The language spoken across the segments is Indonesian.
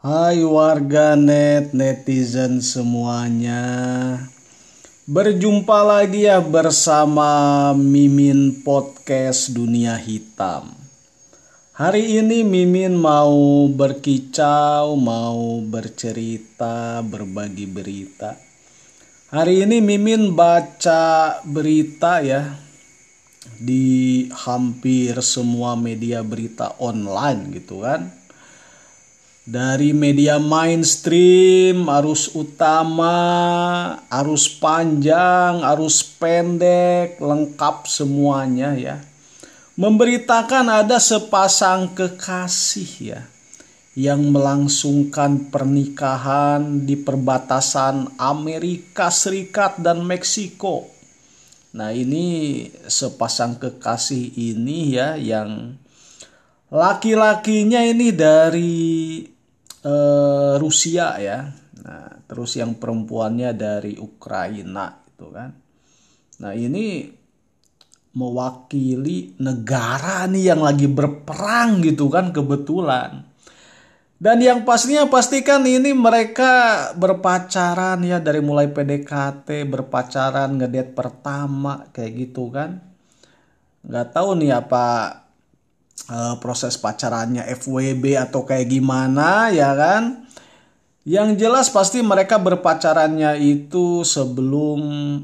Hai warganet netizen semuanya. Berjumpa lagi ya bersama Mimin Podcast Dunia Hitam. Hari ini Mimin mau berkicau, mau bercerita, berbagi berita. Hari ini Mimin baca berita ya di hampir semua media berita online gitu kan dari media mainstream, arus utama, arus panjang, arus pendek, lengkap semuanya ya. Memberitakan ada sepasang kekasih ya yang melangsungkan pernikahan di perbatasan Amerika Serikat dan Meksiko. Nah, ini sepasang kekasih ini ya yang laki-lakinya ini dari uh, Rusia ya. Nah, terus yang perempuannya dari Ukraina itu kan. Nah, ini mewakili negara nih yang lagi berperang gitu kan kebetulan. Dan yang pastinya pastikan ini mereka berpacaran ya dari mulai PDKT, berpacaran, ngedet pertama kayak gitu kan. Nggak tahu nih apa uh, proses pacarannya FWB atau kayak gimana ya kan. Yang jelas pasti mereka berpacarannya itu sebelum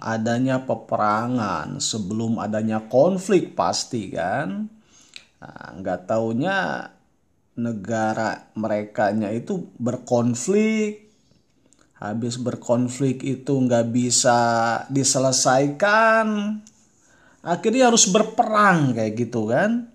adanya peperangan, sebelum adanya konflik pasti kan. Nah, nggak taunya negara mereka itu berkonflik, habis berkonflik itu nggak bisa diselesaikan, akhirnya harus berperang kayak gitu kan.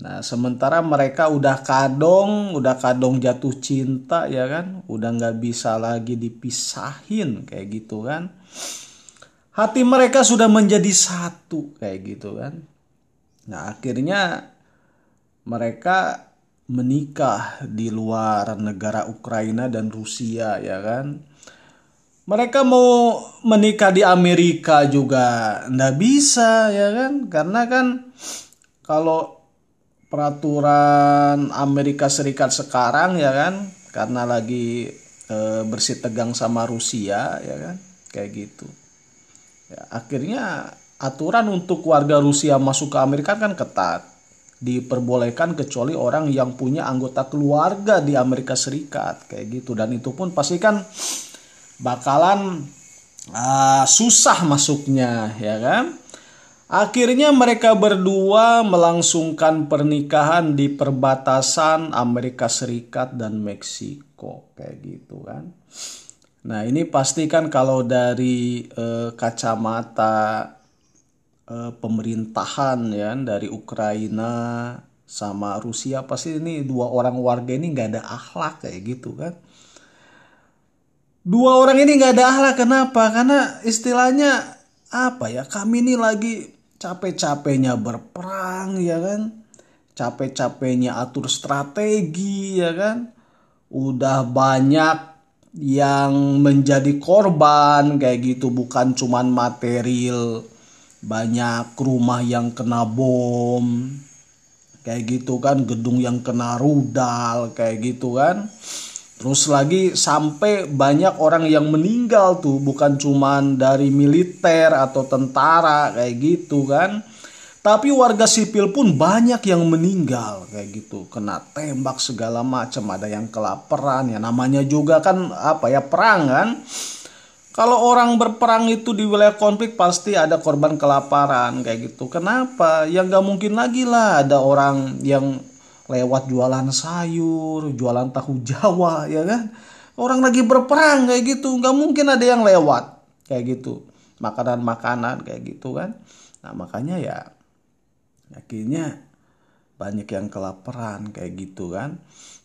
Nah, sementara mereka udah kadong, udah kadong jatuh cinta ya kan, udah nggak bisa lagi dipisahin kayak gitu kan. Hati mereka sudah menjadi satu kayak gitu kan. Nah, akhirnya mereka menikah di luar negara Ukraina dan Rusia ya kan. Mereka mau menikah di Amerika juga nggak bisa ya kan, karena kan kalau peraturan Amerika Serikat sekarang ya kan? Karena lagi e, bersih tegang sama Rusia ya kan? Kayak gitu. Ya, akhirnya aturan untuk warga Rusia masuk ke Amerika kan ketat. Diperbolehkan kecuali orang yang punya anggota keluarga di Amerika Serikat kayak gitu. Dan itu pun pasti kan bakalan uh, susah masuknya ya kan Akhirnya mereka berdua melangsungkan pernikahan di perbatasan Amerika Serikat dan Meksiko kayak gitu kan. Nah, ini pasti kan kalau dari eh, kacamata eh, pemerintahan ya dari Ukraina sama Rusia pasti ini dua orang warga ini nggak ada akhlak kayak gitu kan. Dua orang ini nggak ada akhlak kenapa? Karena istilahnya apa ya? Kami ini lagi capek-capeknya berperang ya kan? Capek-capeknya atur strategi ya kan? Udah banyak yang menjadi korban kayak gitu. Bukan cuman material. Banyak rumah yang kena bom. Kayak gitu kan gedung yang kena rudal kayak gitu kan Terus lagi sampai banyak orang yang meninggal tuh bukan cuman dari militer atau tentara kayak gitu kan. Tapi warga sipil pun banyak yang meninggal kayak gitu. Kena tembak segala macam, ada yang kelaparan ya namanya juga kan apa ya perang kan. Kalau orang berperang itu di wilayah konflik pasti ada korban kelaparan kayak gitu. Kenapa? Ya nggak mungkin lagi lah ada orang yang lewat jualan sayur, jualan tahu Jawa, ya kan? Orang lagi berperang kayak gitu, nggak mungkin ada yang lewat kayak gitu, makanan-makanan kayak gitu kan? Nah makanya ya akhirnya banyak yang kelaparan kayak gitu kan.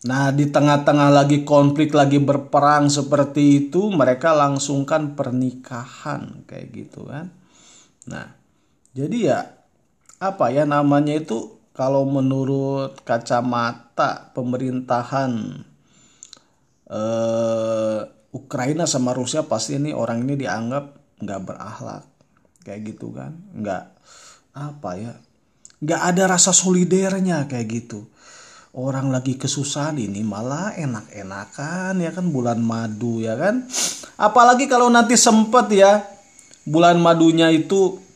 Nah di tengah-tengah lagi konflik lagi berperang seperti itu mereka langsungkan pernikahan kayak gitu kan. Nah jadi ya apa ya namanya itu kalau menurut kacamata pemerintahan eh, Ukraina sama Rusia pasti ini orang ini dianggap nggak berakhlak. Kayak gitu kan? Nggak apa ya? Nggak ada rasa solidernya kayak gitu. Orang lagi kesusahan ini malah enak-enakan ya kan? Bulan madu ya kan? Apalagi kalau nanti sempet ya bulan madunya itu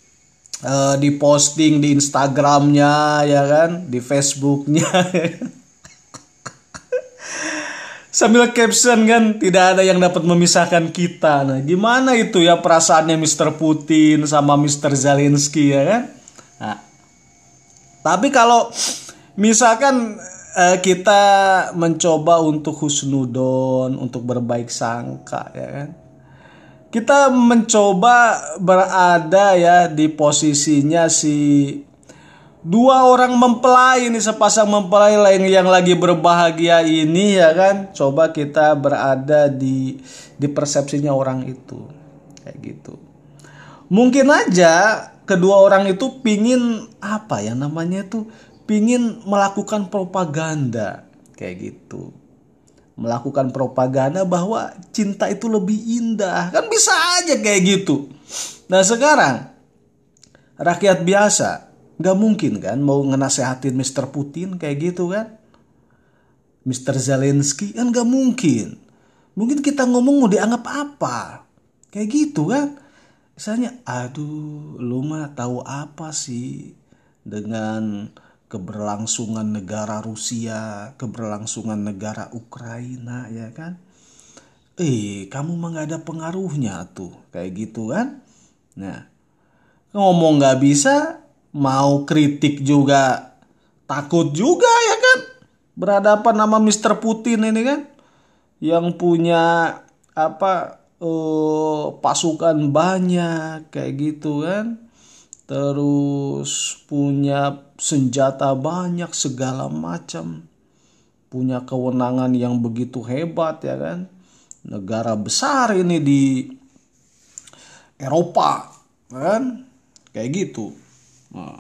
uh, diposting di Instagramnya ya kan di Facebooknya sambil caption kan tidak ada yang dapat memisahkan kita nah gimana itu ya perasaannya Mr. Putin sama Mr. Zelensky ya kan nah, tapi kalau misalkan uh, kita mencoba untuk husnudon, untuk berbaik sangka ya kan. Kita mencoba berada ya di posisinya si dua orang mempelai ini sepasang mempelai lain yang lagi berbahagia ini ya kan. Coba kita berada di di persepsinya orang itu kayak gitu. Mungkin aja kedua orang itu pingin apa ya namanya tuh pingin melakukan propaganda kayak gitu melakukan propaganda bahwa cinta itu lebih indah kan bisa aja kayak gitu nah sekarang rakyat biasa nggak mungkin kan mau ngenasehatin Mr. Putin kayak gitu kan Mr. Zelensky kan nggak mungkin mungkin kita ngomong mau dianggap apa kayak gitu kan misalnya aduh lu mah tahu apa sih dengan keberlangsungan negara Rusia, keberlangsungan negara Ukraina, ya kan? Eh, kamu mah ada pengaruhnya tuh, kayak gitu kan? Nah, ngomong gak bisa, mau kritik juga takut juga ya kan? Berhadapan sama Mr. Putin ini kan, yang punya apa uh, pasukan banyak kayak gitu kan? Terus punya senjata banyak segala macam. Punya kewenangan yang begitu hebat ya kan? Negara besar ini di Eropa kan? Kayak gitu. Nah,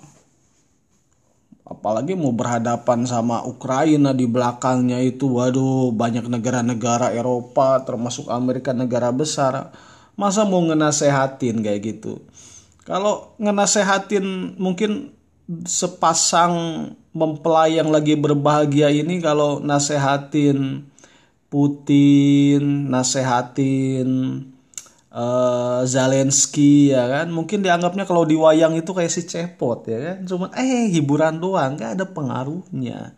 apalagi mau berhadapan sama Ukraina di belakangnya itu waduh banyak negara-negara Eropa termasuk Amerika negara besar. Masa mau ngenasehatin kayak gitu kalau ngenasehatin mungkin sepasang mempelai yang lagi berbahagia ini kalau nasehatin Putin, nasehatin uh, Zelensky ya kan, mungkin dianggapnya kalau di wayang itu kayak si cepot ya kan, cuma eh hiburan doang, gak ada pengaruhnya.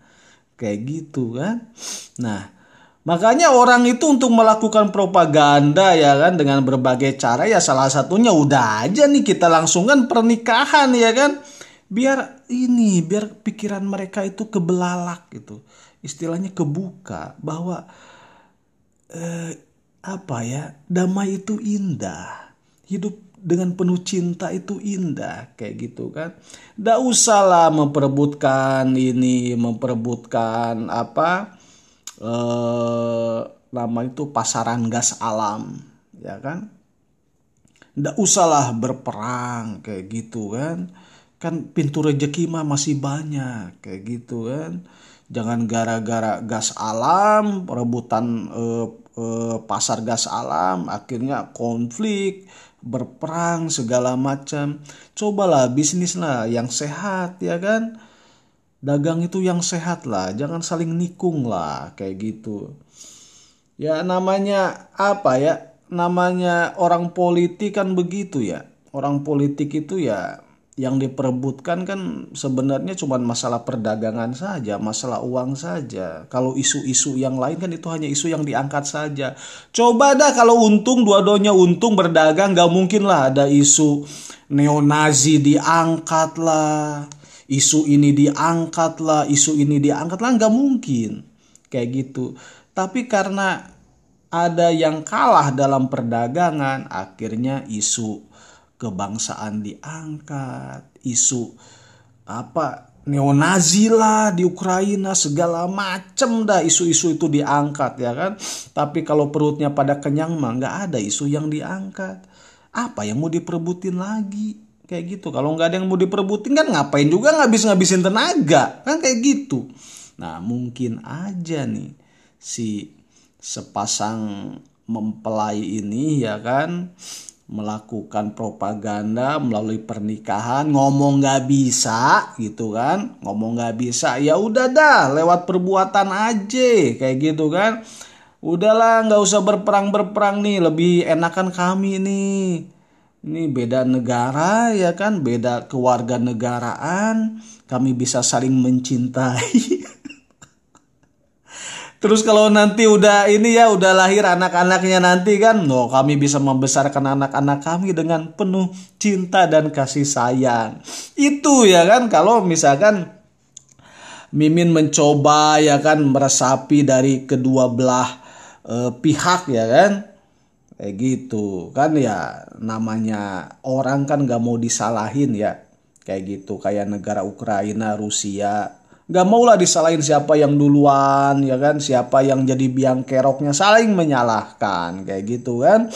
Kayak gitu kan. Nah, Makanya orang itu untuk melakukan propaganda ya kan dengan berbagai cara ya salah satunya udah aja nih kita langsung kan pernikahan ya kan. Biar ini biar pikiran mereka itu kebelalak gitu. Istilahnya kebuka bahwa eh, apa ya damai itu indah. Hidup dengan penuh cinta itu indah kayak gitu kan. Tidak usahlah memperebutkan ini, memperebutkan apa eh, nama itu pasaran gas alam ya kan? Ndak usahlah berperang kayak gitu kan. Kan pintu rezeki mah masih banyak kayak gitu kan. Jangan gara-gara gas alam perebutan eh, eh, pasar gas alam akhirnya konflik berperang segala macam. Cobalah bisnis lah yang sehat ya kan dagang itu yang sehat lah jangan saling nikung lah kayak gitu ya namanya apa ya namanya orang politik kan begitu ya orang politik itu ya yang diperebutkan kan sebenarnya cuma masalah perdagangan saja, masalah uang saja. Kalau isu-isu yang lain kan itu hanya isu yang diangkat saja. Coba dah kalau untung dua-duanya untung berdagang gak mungkin lah ada isu neonazi diangkat lah isu ini diangkat lah, isu ini diangkat lah, nggak mungkin. Kayak gitu. Tapi karena ada yang kalah dalam perdagangan, akhirnya isu kebangsaan diangkat, isu apa neonazi lah di Ukraina segala macem dah isu-isu itu diangkat ya kan? Tapi kalau perutnya pada kenyang mah nggak ada isu yang diangkat. Apa yang mau diperbutin lagi kayak gitu. Kalau nggak ada yang mau diperbutin kan ngapain juga ngabis ngabisin tenaga? Kan kayak gitu. Nah mungkin aja nih si sepasang mempelai ini ya kan melakukan propaganda melalui pernikahan ngomong nggak bisa gitu kan. Ngomong nggak bisa ya udah dah lewat perbuatan aja kayak gitu kan. Udahlah nggak usah berperang berperang nih lebih enakan kami nih ini beda negara ya kan? Beda kewarganegaraan kami bisa saling mencintai. Terus kalau nanti udah ini ya udah lahir anak-anaknya nanti kan, no kami bisa membesarkan anak-anak kami dengan penuh cinta dan kasih sayang. Itu ya kan? Kalau misalkan Mimin mencoba ya kan meresapi dari kedua belah eh, pihak ya kan. Kayak gitu. Kan ya namanya orang kan gak mau disalahin ya. Kayak gitu kayak negara Ukraina, Rusia, Gak mau lah disalahin siapa yang duluan ya kan? Siapa yang jadi biang keroknya saling menyalahkan. Kayak gitu kan?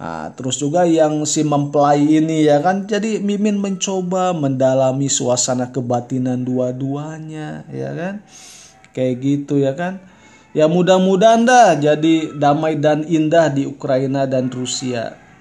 Nah, terus juga yang si mempelai ini ya kan? Jadi Mimin mencoba mendalami suasana kebatinan dua-duanya ya kan? Kayak gitu ya kan ya mudah-mudahan dah jadi damai dan indah di Ukraina dan Rusia